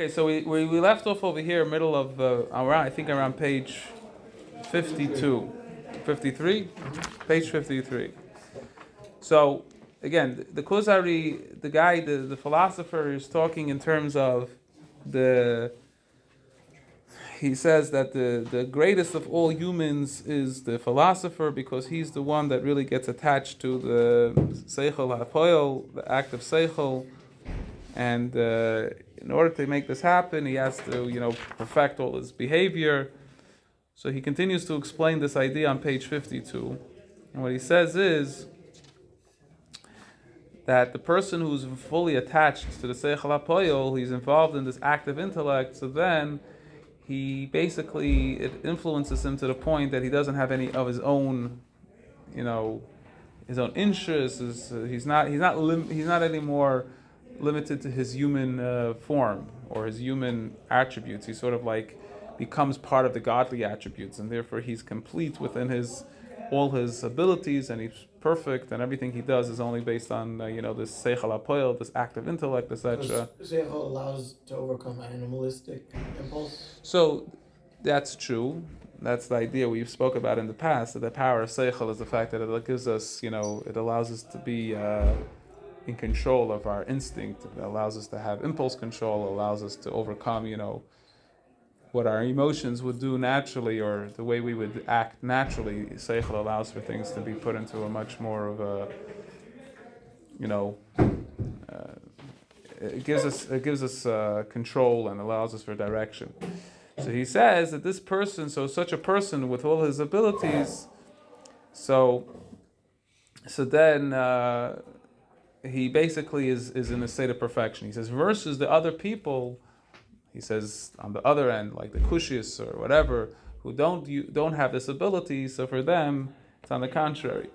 Okay, so we, we, we left off over here, middle of uh, around I think around page 52, 53, page 53. So again, the, the Kuzari, the guy, the, the philosopher, is talking in terms of the. He says that the, the greatest of all humans is the philosopher because he's the one that really gets attached to the seichel hapoel, the act of seichel, and uh, in order to make this happen, he has to, you know, perfect all his behavior. So he continues to explain this idea on page 52. And what he says is that the person who's fully attached to the Seichel HaPoyol, he's involved in this active intellect, so then he basically, it influences him to the point that he doesn't have any of his own, you know, his own interests. Uh, he's not, he's not, he's not anymore limited to his human uh, form or his human attributes. He sort of like becomes part of the godly attributes, and therefore he's complete within his all his abilities, and he's perfect, and everything he does is only based on uh, you know this seichel apoil, this active intellect, etc. Seichel allows to overcome animalistic impulse. So that's true. That's the idea we've spoke about in the past. That the power of seichel is the fact that it gives us, you know, it allows us to be. Uh, in control of our instinct. Allows us to have impulse control. allows us to overcome, you know, what our emotions would do naturally or the way we would act naturally. Seichel allows for things to be put into a much more of a, you know, uh, it gives us it gives us uh, control and allows us for direction. So he says that this person, so such a person with all his abilities, so so then. Uh, he basically is, is in a state of perfection. He says, versus the other people, he says on the other end, like the Kushis or whatever, who don't you, don't have this ability. So for them, it's on the contrary.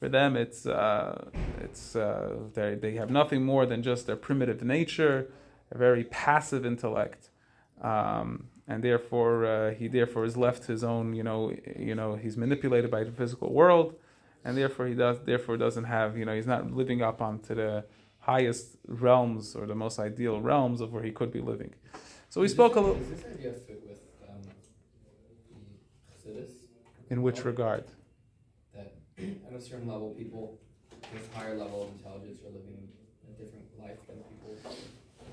For them, it's uh, it's uh, they have nothing more than just their primitive nature, a very passive intellect, um, and therefore uh, he therefore is left his own. You know, you know he's manipulated by the physical world and therefore he does therefore doesn't have you know he's not living up onto the highest realms or the most ideal realms of where he could be living. So we spoke a little. Does this idea fit with um, the Chassidus? In which regard? That at a certain level, people with higher level of intelligence are living a different life than people.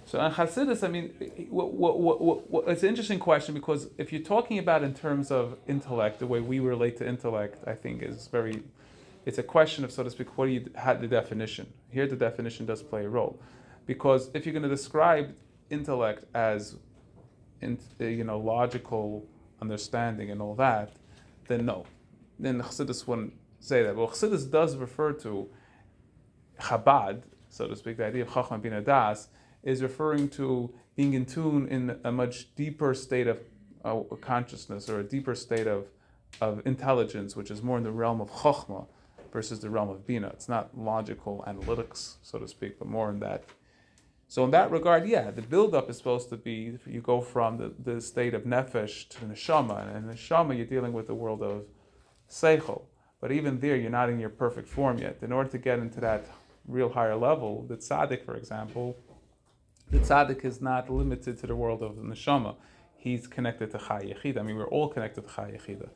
So on Hasidus, I mean, what, what, what, what, it's an interesting question because if you're talking about in terms of intellect, the way we relate to intellect, I think is very it's a question of, so to speak, what do you had the definition? Here, the definition does play a role, because if you're going to describe intellect as, in, uh, you know, logical understanding and all that, then no, then Chassidus wouldn't say that. Well, Chassidus does refer to Chabad, so to speak, the idea of Chacham bin Das is referring to being in tune in a much deeper state of uh, consciousness or a deeper state of, of intelligence, which is more in the realm of Chachma versus the realm of Bina. It's not logical analytics, so to speak, but more in that. So in that regard, yeah, the build-up is supposed to be you go from the, the state of nefesh to neshama, and in neshama you're dealing with the world of seichel. But even there, you're not in your perfect form yet. In order to get into that real higher level, the tzaddik, for example, the tzaddik is not limited to the world of the neshama. He's connected to Chai Yechida. I mean, we're all connected to Chai Yechida.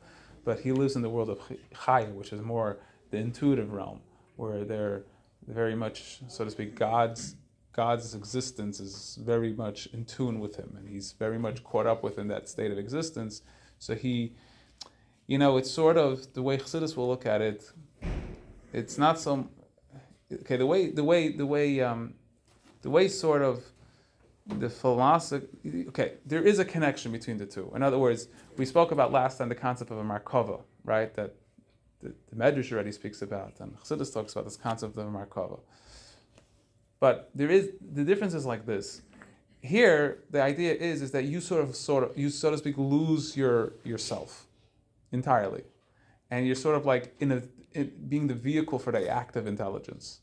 But he lives in the world of Chaya, which is more the intuitive realm, where they're very much, so to speak, God's God's existence is very much in tune with him, and he's very much caught up within that state of existence. So he, you know, it's sort of the way Chassidus will look at it. It's not so. Okay, the way the way the way um, the way sort of the philosophy. Okay, there is a connection between the two. In other words, we spoke about last time the concept of a markova, right? That the, the Medrash already speaks about, and Chassidus talks about this concept of Markava. But there is the difference is like this. Here, the idea is is that you sort of sort of you so to speak lose your yourself entirely, and you're sort of like in a in being the vehicle for the active intelligence.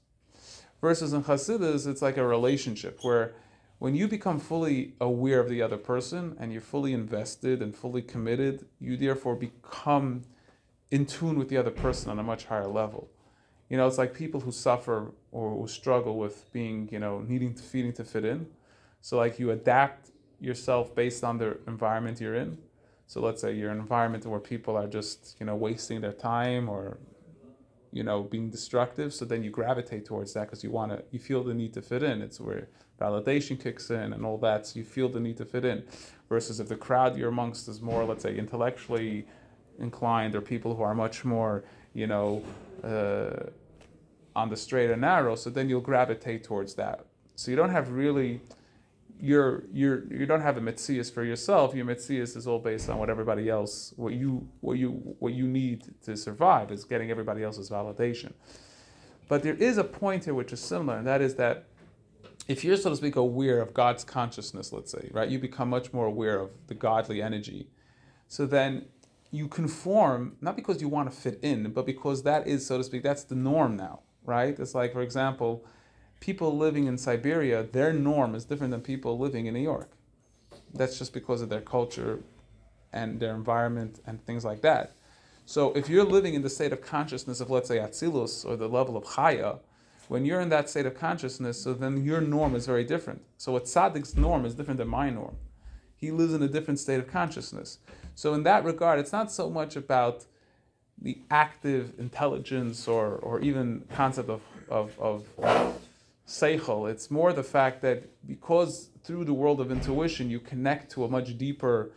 Versus in Chassidus, it's like a relationship where when you become fully aware of the other person and you're fully invested and fully committed, you therefore become in tune with the other person on a much higher level. You know, it's like people who suffer or who struggle with being, you know, needing to feeding to fit in. So like you adapt yourself based on the environment you're in. So let's say you're an environment where people are just, you know, wasting their time or, you know, being destructive. So then you gravitate towards that because you want to, you feel the need to fit in. It's where validation kicks in and all that. So you feel the need to fit in. Versus if the crowd you're amongst is more, let's say, intellectually inclined or people who are much more, you know, uh, on the straight and narrow. So then you'll gravitate towards that. So you don't have really you're you're you don't have a mitzias for yourself. Your mitzias is all based on what everybody else, what you what you what you need to survive is getting everybody else's validation. But there is a point here which is similar, and that is that if you're so to speak aware of God's consciousness, let's say, right, you become much more aware of the godly energy. So then you conform not because you want to fit in, but because that is so to speak, that's the norm now, right? It's like, for example people living in Siberia, their norm is different than people living in New York. That's just because of their culture and their environment and things like that. So if you're living in the state of consciousness of, let's say, Atzilus or the level of Chaya, when you're in that state of consciousness, so then your norm is very different. So a tzaddik's norm is different than my norm. He lives in a different state of consciousness. So in that regard, it's not so much about the active intelligence or, or even concept of, of, of seichel. It's more the fact that because through the world of intuition you connect to a much deeper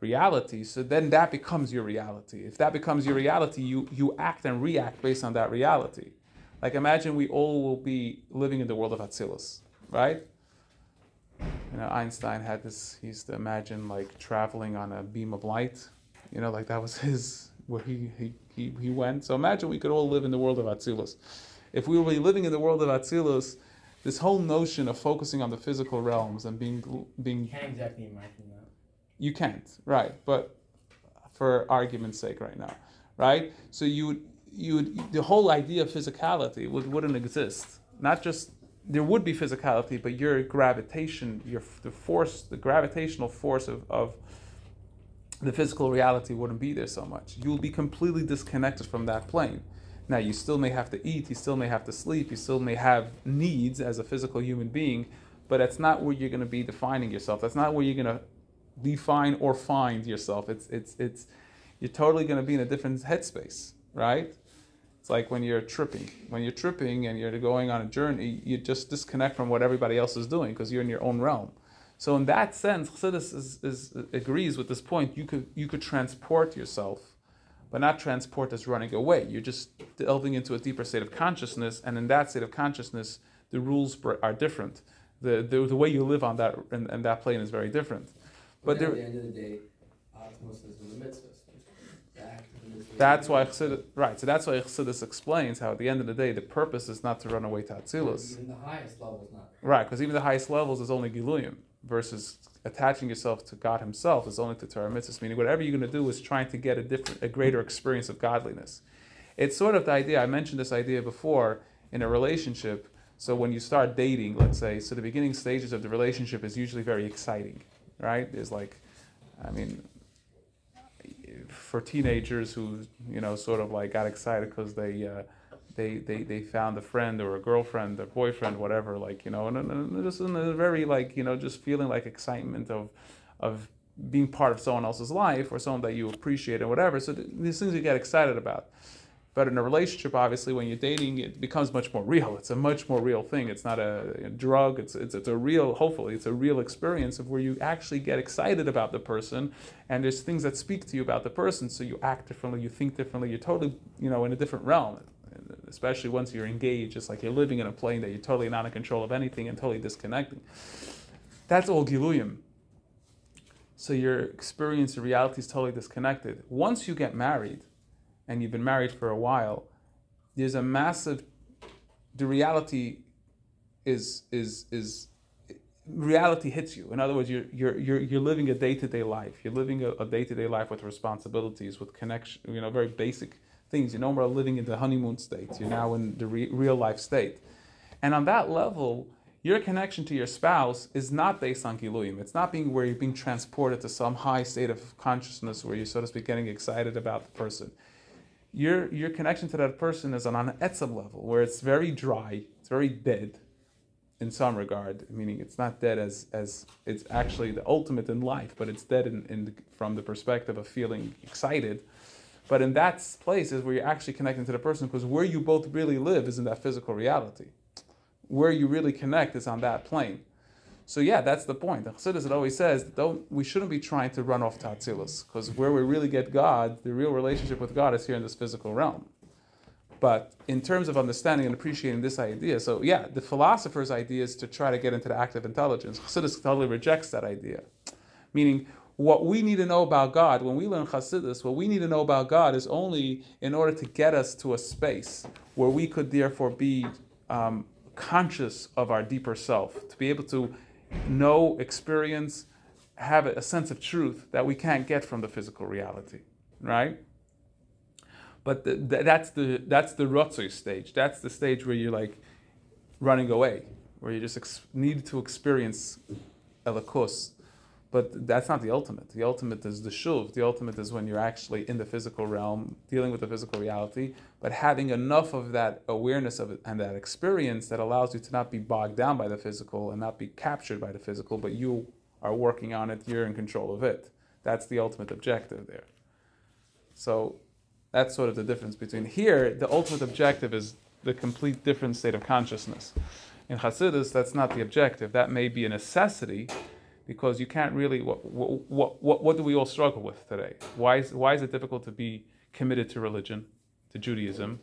reality, so then that becomes your reality. If that becomes your reality, you, you act and react based on that reality. Like imagine we all will be living in the world of Atzilus, right? You know, Einstein had this, he used to imagine like traveling on a beam of light. You know, like that was his, where he, he, he, he went. So imagine we could all live in the world of Atzilus. If we were living in the world of Atzilus, this whole notion of focusing on the physical realms and being being you can't exactly imagine that. You can't, right? But for argument's sake, right now, right? So you would you would the whole idea of physicality would, wouldn't exist. Not just there would be physicality, but your gravitation, your the force, the gravitational force of, of the physical reality wouldn't be there so much. You will be completely disconnected from that plane. Now, you still may have to eat, you still may have to sleep, you still may have needs as a physical human being, but that's not where you're going to be defining yourself. That's not where you're going to define or find yourself. It's, it's, it's, you're totally going to be in a different headspace, right? It's like when you're tripping. When you're tripping and you're going on a journey, you just disconnect from what everybody else is doing because you're in your own realm. So in that sense, Chassidus is, is, agrees with this point. You could, you could transport yourself but not transport as running away. You're just delving into a deeper state of consciousness, and in that state of consciousness, the rules are different. The, the, the way you live on that and, and that plane is very different. But, but there, at the end of the day, Atzmus is in the mitzvahs. That's why Chassidus, right. So that's why Chassidus explains how at the end of the day the purpose is not to run away to Atzilus. Even the highest level is not. Right, because even the highest levels is only Giluyim versus attaching yourself to God Himself is only to Torah mitzvahs. Meaning, whatever you're going to do is trying to get a different, a greater experience of godliness. It's sort of the idea. I mentioned this idea before in a relationship. So when you start dating, let's say, so the beginning stages of the relationship is usually very exciting, right? There's like, I mean, for teenagers who you know sort of like got excited because they. Uh, they, they, they found a friend or a girlfriend or boyfriend, whatever, like, you know, and, and just in a very like, you know, just feeling like excitement of, of being part of someone else's life or someone that you appreciate and whatever. So th- these things you get excited about. But in a relationship, obviously, when you're dating, it becomes much more real. It's a much more real thing. It's not a, a drug. It's, it's, it's a real, hopefully, it's a real experience of where you actually get excited about the person, and there's things that speak to you about the person. So you act differently, you think differently. You're totally, you know, in a different realm especially once you're engaged, it's like you're living in a plane that you're totally not in control of anything and totally disconnecting. That's all Giluyim. So your experience of reality is totally disconnected. Once you get married, and you've been married for a while, there's a massive. The reality is is is reality hits you. In other words, you're you're you're, you're living a day to day life. You're living a day to day life with responsibilities, with connection. You know, very basic things. You're no more living in the honeymoon state. You're now in the re- real life state. And on that level, your connection to your spouse is not based on giluyim. It's not being where you're being transported to some high state of consciousness where you're, so to speak, getting excited about the person. Your, your connection to that person is on an etzem level, where it's very dry, it's very dead, in some regard, meaning it's not dead as as it's actually the ultimate in life, but it's dead in, in the, from the perspective of feeling excited. But in that place is where you're actually connecting to the person because where you both really live is in that physical reality. Where you really connect is on that plane. So yeah, that's the point. The Chassidus always says don't we shouldn't be trying to run off to because where we really get God, the real relationship with God is here in this physical realm. But in terms of understanding and appreciating this idea, so yeah, the philosopher's idea is to try to get into the active intelligence. Chassidus totally rejects that idea, meaning what we need to know about God when we learn Chassidus, what we need to know about God is only in order to get us to a space where we could therefore be um, conscious of our deeper self, to be able to know, experience, have a sense of truth that we can't get from the physical reality, right? But the, that's the that's the rotzoy stage. That's the stage where you're like running away, where you just ex- need to experience elikos. But that's not the ultimate. The ultimate is the shuv. The ultimate is when you're actually in the physical realm, dealing with the physical reality, but having enough of that awareness of it and that experience that allows you to not be bogged down by the physical and not be captured by the physical, but you are working on it, you're in control of it. That's the ultimate objective there. So that's sort of the difference between here, the ultimate objective is the complete different state of consciousness. In Hasidus, that's not the objective. That may be a necessity because you can't really. What, what, what, what do we all struggle with today? Why is, why is it difficult to be committed to religion, to Judaism?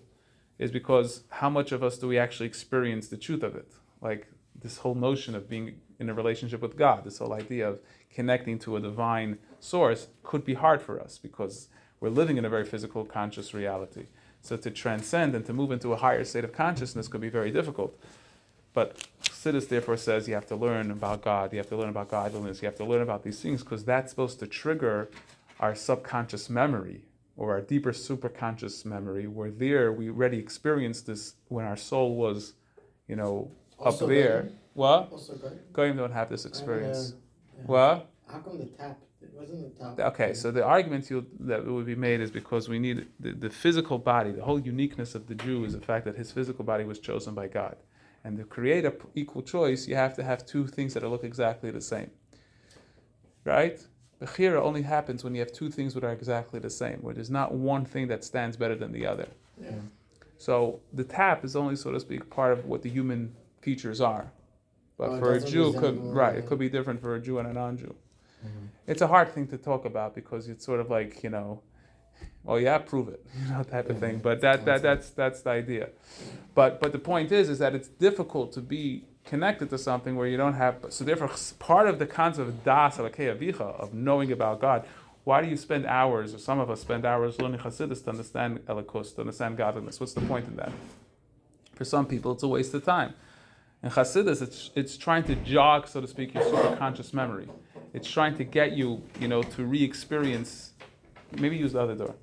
Is because how much of us do we actually experience the truth of it? Like this whole notion of being in a relationship with God, this whole idea of connecting to a divine source could be hard for us because we're living in a very physical, conscious reality. So to transcend and to move into a higher state of consciousness could be very difficult. But Sidis therefore says you have to learn about God, you have to learn about godliness, you have to learn about these things because that's supposed to trigger our subconscious memory or our deeper superconscious memory, where there we already experienced this when our soul was, you know, Also up there. Goyim? What? Also Goyim? Goyim don't have this experience. Oh, yeah. What? How come the tap? It wasn't the top. Okay, so the argument you, that would be made is because we need the, the physical body, the whole uniqueness of the Jew is the fact that his physical body was chosen by God. And to create a equal choice, you have to have two things that look exactly the same. Right? Bechira only happens when you have two things that are exactly the same, where there's not one thing that stands better than the other. Yeah. So the tap is only, so to speak, part of what the human features are. But Oh, for a Jew, could, right, it could be different for a Jew and a non-Jew. Mhm. It's a hard thing to talk about because it's sort of like you know, well, yeah, prove it, you know, type of thing. But that, that that's that's the idea. But but the point is, is that it's difficult to be connected to something where you don't have. So therefore, part of the concept of das alakeyavicha of knowing about God. Why do you spend hours, or some of us spend hours learning Hasidus to understand Elikos, to understand godliness? What's the point in that? For some people, it's a waste of time. In Hasidus, it's, it's trying to jog, so to speak, your superconscious memory. It's trying to get you, you know, to re-experience. Maybe use the other door.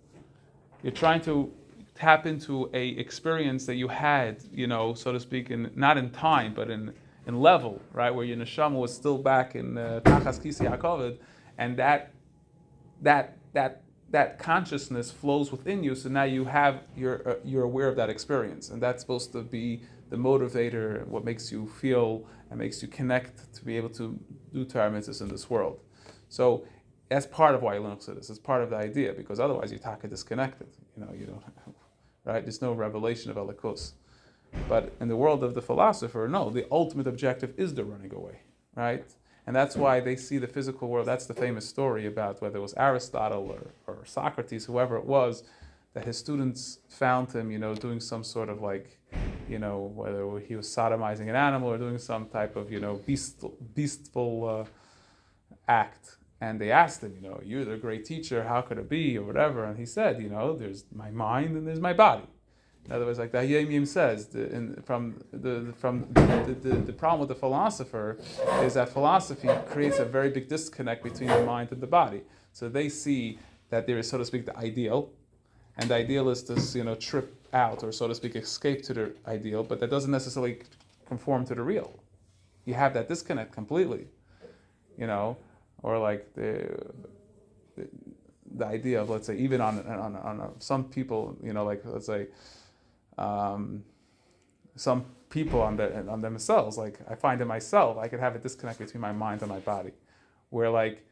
You're trying to tap into a experience that you had, you know, so to speak, in not in time, but in in level, right, where your neshama was still back in uh, Tachas Kisei HaKavod, and that that that that consciousness flows within you. So now you have you're uh, you're aware of that experience, and that's supposed to be the motivator, what makes you feel and makes you connect to be able to do Torah in this world. So that's part of why learn Chassidus. It's part of the idea because otherwise you're taka disconnected. You know, you don't, right? There's no revelation of Elikos. But in the world of the philosopher, no, the ultimate objective is the running away, right? And that's why they see the physical world. That's the famous story about whether it was Aristotle or, or Socrates, whoever it was, that his students found him, you know, doing some sort of like, you know, whether he was sodomizing an animal or doing some type of, you know, beastful, beastful uh, act. And they asked him, you know, you're the great teacher, how could it be, or whatever. And he said, you know, there's my mind and there's my body. In other words, like the Yom says, the, in, from the from the, the, the problem with the philosopher is that philosophy creates a very big disconnect between the mind and the body. So they see that there is, so to speak, the ideal, and the ideal is to you know trip out or so to speak escape to the ideal, but that doesn't necessarily conform to the real. You have that disconnect completely, you know, or like the the, the idea of let's say even on on, on a, some people you know like let's say um, some people on the on themselves. Like I find in myself, I could have a disconnect between my mind and my body, where like,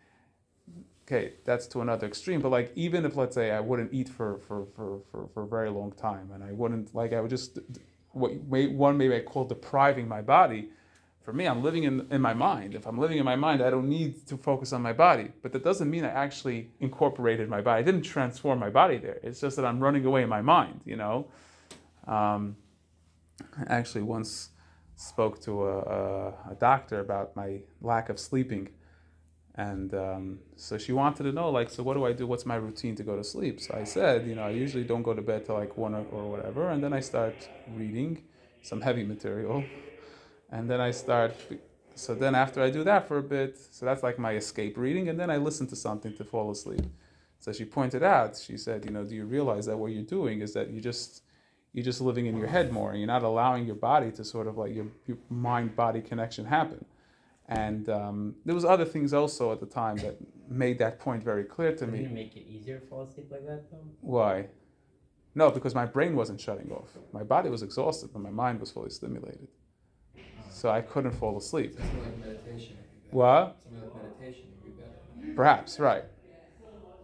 okay, that's to another extreme. But like, even if let's say I wouldn't eat for for for for, for a very long time, and I wouldn't like I would just what may, one maybe I call depriving my body. For me, I'm living in, in my mind. If I'm living in my mind, I don't need to focus on my body. But that doesn't mean I actually incorporated my body. I didn't transform my body there. It's just that I'm running away in my mind, you know. Um, I actually once spoke to a, a, a, doctor about my lack of sleeping. And um, so she wanted to know, like, so what do I do? What's my routine to go to sleep? So I said, you know, I usually don't go to bed till like one or, or whatever. And then I start reading some heavy material. And then I start, so then after I do that for a bit, so that's like my escape reading. And then I listen to something to fall asleep. So she pointed out, she said, you know, do you realize that what you're doing is that you just, you're just living in your head more and you're not allowing your body to sort of like your, your mind body connection happen and um, there was other things also at the time that made that point very clear to me. Didn't me make it easier to fall asleep like that though? why no because my brain wasn't shutting off my body was exhausted but my mind was fully stimulated so i couldn't fall asleep. Like meditation would be better. what? Like meditation would be better. perhaps right.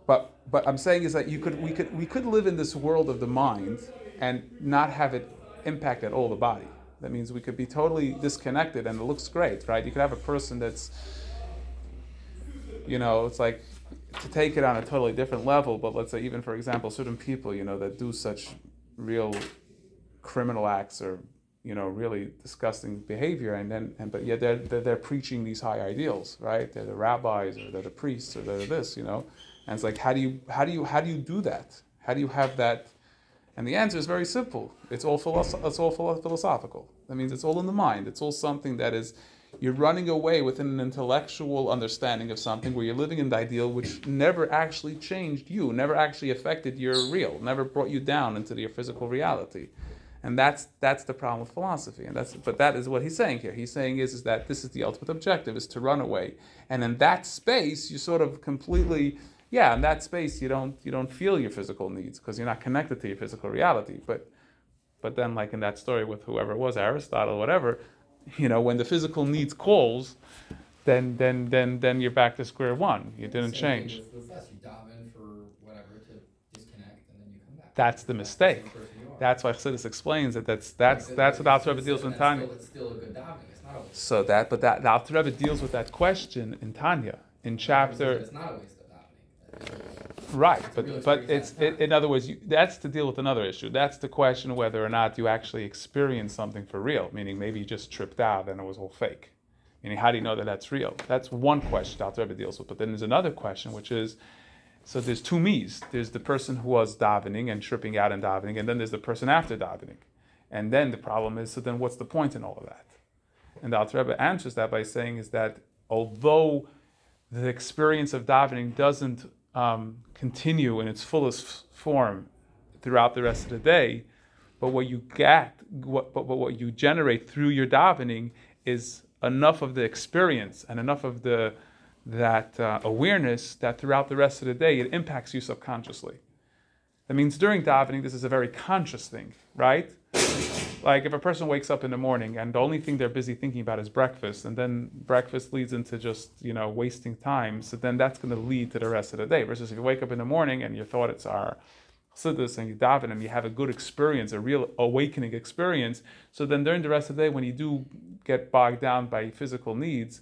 But but i'm saying is that you could we could we could live in this world of the mind and not have it impact at all the body. That means we could be totally disconnected and it looks great right? You could have a person that's you know it's like to take it on a totally different level but let's say even for example certain people you know that do such real criminal acts or you know really disgusting behavior. And then and but yet they're, they're, they're preaching these high ideals right? They're the rabbis or they're the priests or they're this you know? And it's like how do you how do you how do you do that? How do you have that? And the answer is very simple. It's all philosoph- it's all philo- philosophical. That means it's all in the mind. It's all something that is you're running away within an intellectual understanding of something where you're living in the ideal which never actually changed you never actually affected your real never brought you down into your physical reality and that's that's the problem with philosophy and that's but that is what he's saying here he's saying is, is that this is the ultimate objective is to run away and in that space you sort of completely yeah in that space you don't you don't feel your physical needs because you're not connected to your physical reality but but then like in that story with whoever it was aristotle whatever you know when the physical needs calls then then then then you're back to square one you didn't change with- with. You dive in for whatever to disconnect and then you come back. That's the mistake. Same person you are. that's why Chassidus explains that that's that's Like, that's what Alter Rebbe deals with Tanya. Still, it's still a good. It's not a waste. So that, but that the Alter Rebbe deals with that question in Tanya in chapter It's not a waste of right, but but it's it, in other words, you, that's to deal with another issue. That's the question whether or not you actually experienced something for real, meaning maybe you just tripped out and it was all fake. Meaning, how do you know that that's real? That's one question Alter Rebbe deals with. But then there's another question, which is, so there's two me's. There's the person who was davening and tripping out and davening, and then there's the person after davening. And then the problem is, so then what's the point in all of that? And the Alter Rebbe answers that by saying is that although the experience of davening doesn't um, continue in its fullest form throughout the rest of the day, but what you get, what, but, but what you generate through your davening is enough of the experience and enough of the that uh, awareness that throughout the rest of the day it impacts you subconsciously. That means during davening, this is a very conscious thing, right? Like if a person wakes up in the morning and the only thing they're busy thinking about is breakfast, and then breakfast leads into just you know wasting time, so then that's going to lead to the rest of the day. Versus if you wake up in the morning and your thoughts are chassidus and you daven and you have a good experience, a real awakening experience, so then during the rest of the day, when you do get bogged down by physical needs,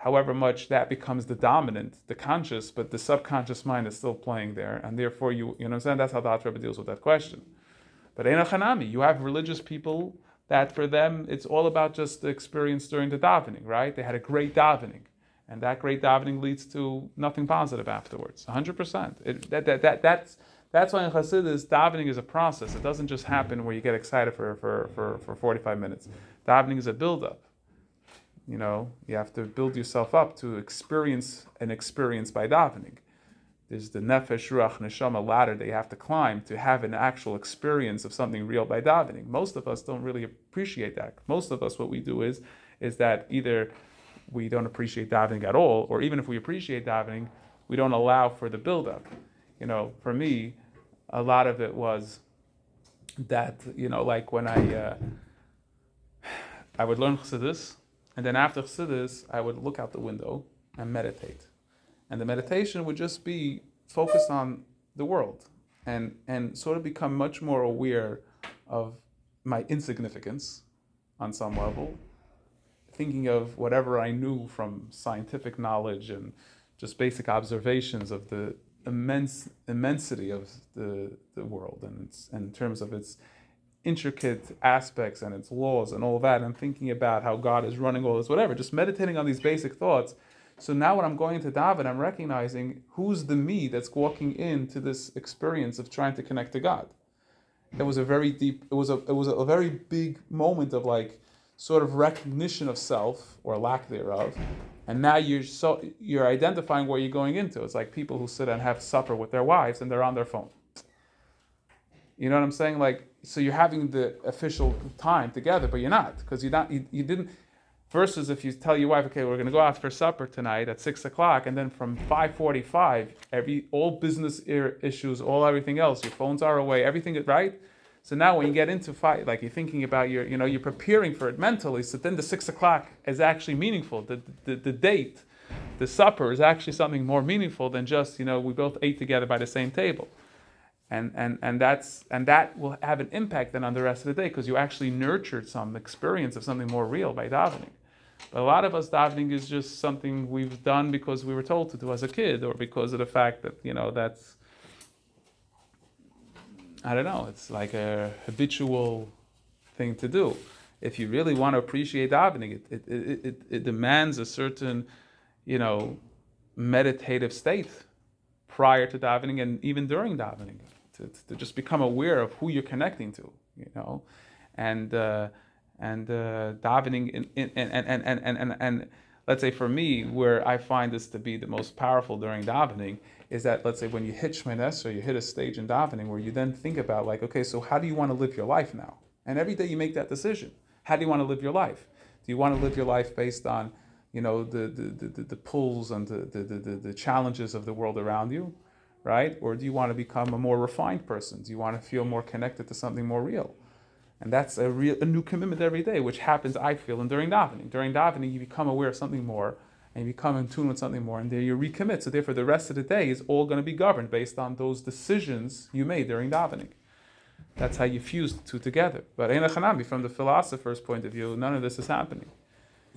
however much that becomes the dominant, the conscious, but the subconscious mind is still playing there, and therefore you you know what I'm saying that's how the Alter deals with that question. But Eina Hanami, you have religious people that for them it's all about just the experience during the davening, right? They had a great davening, and that great davening leads to nothing positive afterwards. 100%. It, that, that, that, that's that's why in Chassidus, davening is a process. It doesn't just happen where you get excited for, for, for, for 45 minutes. Davening is a build-up. You know, you have to build yourself up to experience an experience by davening. There's the nefesh, ruach, neshama ladder that you have to climb to have an actual experience of something real by davening. Most of us don't really appreciate that. Most of us, what we do is, is that either we don't appreciate davening at all, or even if we appreciate davening, we don't allow for the buildup. You know, for me, a lot of it was that you know, like when I. Uh, I would learn Chassidus, and then after Chassidus, I would look out the window and meditate. And the meditation would just be focused on the world and, and sort of become much more aware of my insignificance on some level, thinking of whatever I knew from scientific knowledge and just basic observations of the immense immensity of the, the world and, and in terms of its intricate aspects and its laws and all that, and thinking about how God is running all this, whatever, just meditating on these basic thoughts. So now when I'm going to Daven, I'm recognizing who's the me that's walking into this experience of trying to connect to God. It was a very deep, it was a it was a very big moment of like sort of recognition of self or lack thereof. And now you're so you're identifying where you're going into. It's like people who sit and have supper with their wives and they're on their phone. You know what I'm saying? Like, so you're having the official time together, but you're not because you're not. You, you didn't. Versus if you tell your wife, okay, we're going to go out for supper tonight at six o'clock, and then from five forty-five, every all business issues, all everything else, your phones are away, everything right. So now when you get into fight, like you're thinking about your, you know, you're preparing for it mentally. So then the six o'clock is actually meaningful. The, the, the date, the supper is actually something more meaningful than just, you know, we both ate together by the same table and and and that's and that will have an impact then on the rest of the day because you actually nurtured some experience of something more real by davening. But a lot of us davening is just something we've done because we were told to do as a kid, or because of the fact that you know that's I don't know. It's like a habitual thing to do. If you really want to appreciate davening, it it, it, it, it demands a certain you know meditative state prior to davening and even during davening to, to just become aware of who you're connecting to, you know, and uh, and uh, davening in, in, and, and, and, and, and, and let's say for me, where I find this to be the most powerful during davening is that let's say when you hit Shemines or you hit a stage in davening where you then think about like, okay, so how do you want to live your life now? And every day you make that decision. How do you want to live your life? Do you want to live your life based on, you know, the the, the, the pulls and the, the, the, the challenges of the world around you? Right? Or do you want to become a more refined person? Do you want to feel more connected to something more real? And that's a, real, a new commitment every day, which happens, I feel, and during davening. During davening, you become aware of something more, and you become in tune with something more, and then you recommit. So therefore, the rest of the day is all going to be governed based on those decisions you made during davening. That's how you fuse the two together. But Hanami, from the philosopher's point of view, none of this is happening.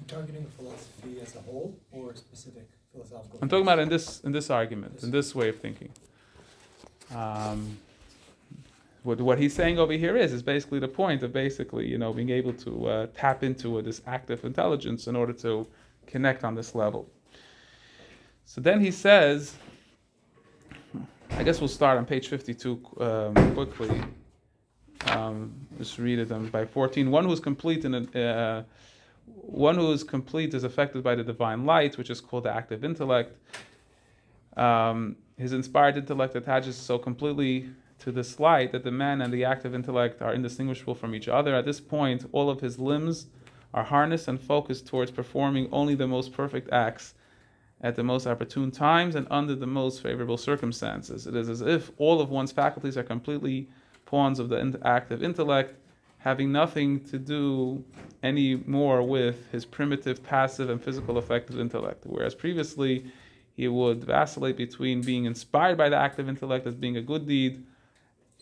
targeting philosophy as a whole or specific philosophical? I'm talking about in this in this argument, in this way of thinking. Um, what, what he's saying over here is is basically the point of basically you know being able to uh, tap into uh, this active intelligence in order to connect on this level. So then he says, I guess we'll start on page 52 um, quickly. Um, just read it um, by 14. One who's complete in a, uh, one who is complete is affected by the divine light, which is called the active intellect. Um, his inspired intellect attaches so completely to this light that the man and the active intellect are indistinguishable from each other. At this point, all of his limbs are harnessed and focused towards performing only the most perfect acts at the most opportune times and under the most favorable circumstances. It is as if all of one's faculties are completely pawns of the active intellect having nothing to do anymore with his primitive, passive, and physical affective intellect. Whereas previously, he would vacillate between being inspired by the active intellect as being a good deed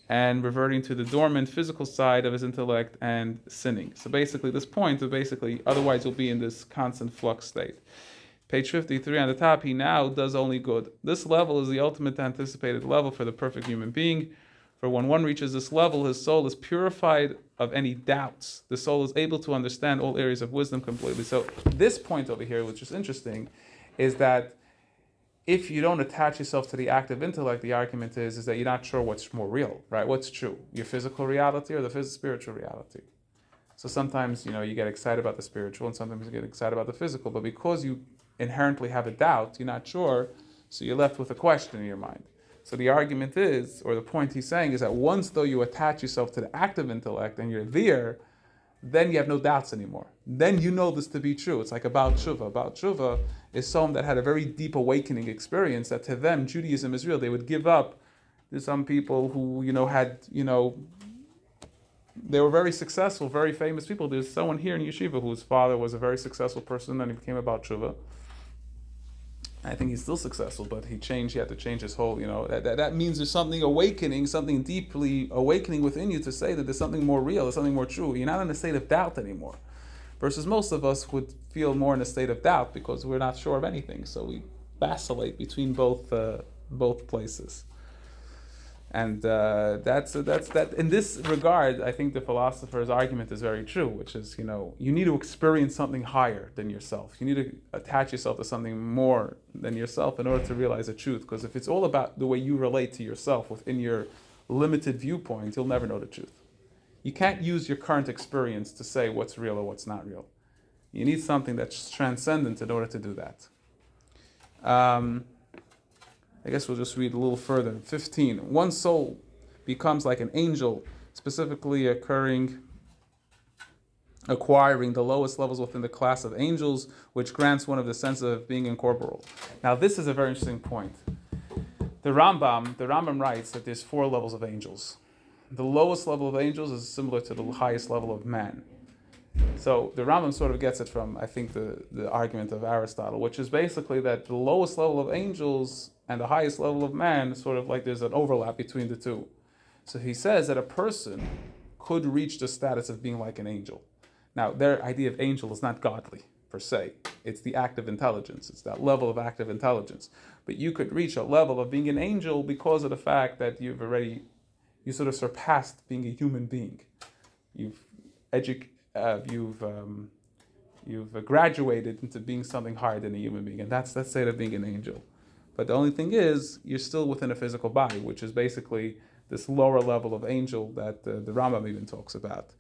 and reverting to the dormant physical side of his intellect and sinning. So basically, this point of basically, otherwise, you'll be in this constant flux state. Page 53 on the top, he now does only good. This level is the ultimate anticipated level for the perfect human being. For when one reaches this level, his soul is purified of any doubts. The soul is able to understand all areas of wisdom completely. So, this point over here, which is interesting, is that if you don't attach yourself to the active intellect, the argument is, is that you're not sure what's more real, right? What's true, your physical reality or the phys- spiritual reality? So sometimes, you know, you get excited about the spiritual and sometimes you get excited about the physical, but because you inherently have a doubt, you're not sure, so you're left with a question in your mind. So the argument is, or the point he's saying, is that once though you attach yourself to the active intellect and you're there, then you have no doubts anymore. Then you know this to be true. It's like baal tshuva. Baal tshuva is someone that had a very deep awakening experience that to them Judaism is real. They would give up. There's some people who you know had you know they were very successful, very famous people. There's someone here in Yeshiva whose father was a very successful person, and he became baal tshuva. I think he's still successful, but he changed. He had to change his whole. You know that, that, that means there's something awakening, something deeply awakening within you to say that there's something more real, there's something more true. You're not in a state of doubt anymore. Versus most of us would feel more in a state of doubt because we're not sure of anything, so we vacillate between both uh, both places. And uh, that's that's that. In this regard, I think the philosopher's argument is very true, which is you know you need to experience something higher than yourself. You need to attach yourself to something more than yourself in order to realize the truth. Because if it's all about the way you relate to yourself within your limited viewpoint, you'll never know the truth. You can't use your current experience to say what's real or what's not real. You need something that's transcendent in order to do that. Um, I guess we'll just read a little further. 15. One soul becomes like an angel, specifically occurring, acquiring the lowest levels within the class of angels, which grants one of the sense of being incorporeal. Now, this is a very interesting point. The Rambam, the Rambam writes that there's four levels of angels. The lowest level of angels is similar to the highest level of man. So the Rambam sort of gets it from, I think, the, the argument of Aristotle, which is basically that the lowest level of angels and the highest level of man, sort of like there's an overlap between the two. So he says that a person could reach the status of being like an angel. Now, their idea of angel is not godly per se. It's the active intelligence. It's that level of active intelligence. But you could reach a level of being an angel because of the fact that you've already, you sort of surpassed being a human being. You've educated. uh, you've um, you've graduated into being something higher than a human being, and that's that's state of being an angel. But the only thing is, you're still within a physical body, which is basically this lower level of angel that uh, the Rambam even talks about.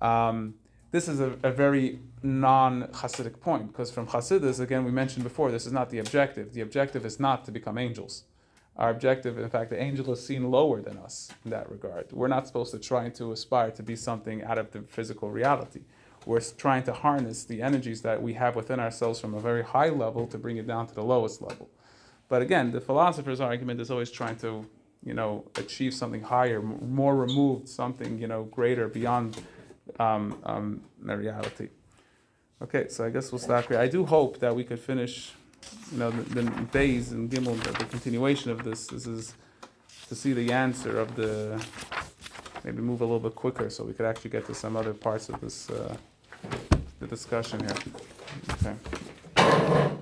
Um, this is a, a very non-Hasidic point, because from Hasidus, again, we mentioned before, this is not the objective. The objective is not to become angels. Our objective, in fact, the angel is seen lower than us in that regard. We're not supposed to try to aspire to be something out of the physical reality. We're trying to harness the energies that we have within ourselves from a very high level to bring it down to the lowest level. But again, the philosopher's argument is always trying to, you know, achieve something higher, more removed, something, you know, greater beyond um, um, the reality. Okay, so I guess we'll stop here. I do hope that we could finish, you know, the, the days and Gimel, the, the continuation of this. This is to see the answer of the, maybe move a little bit quicker so we could actually get to some other parts of this, uh, the discussion here. Okay.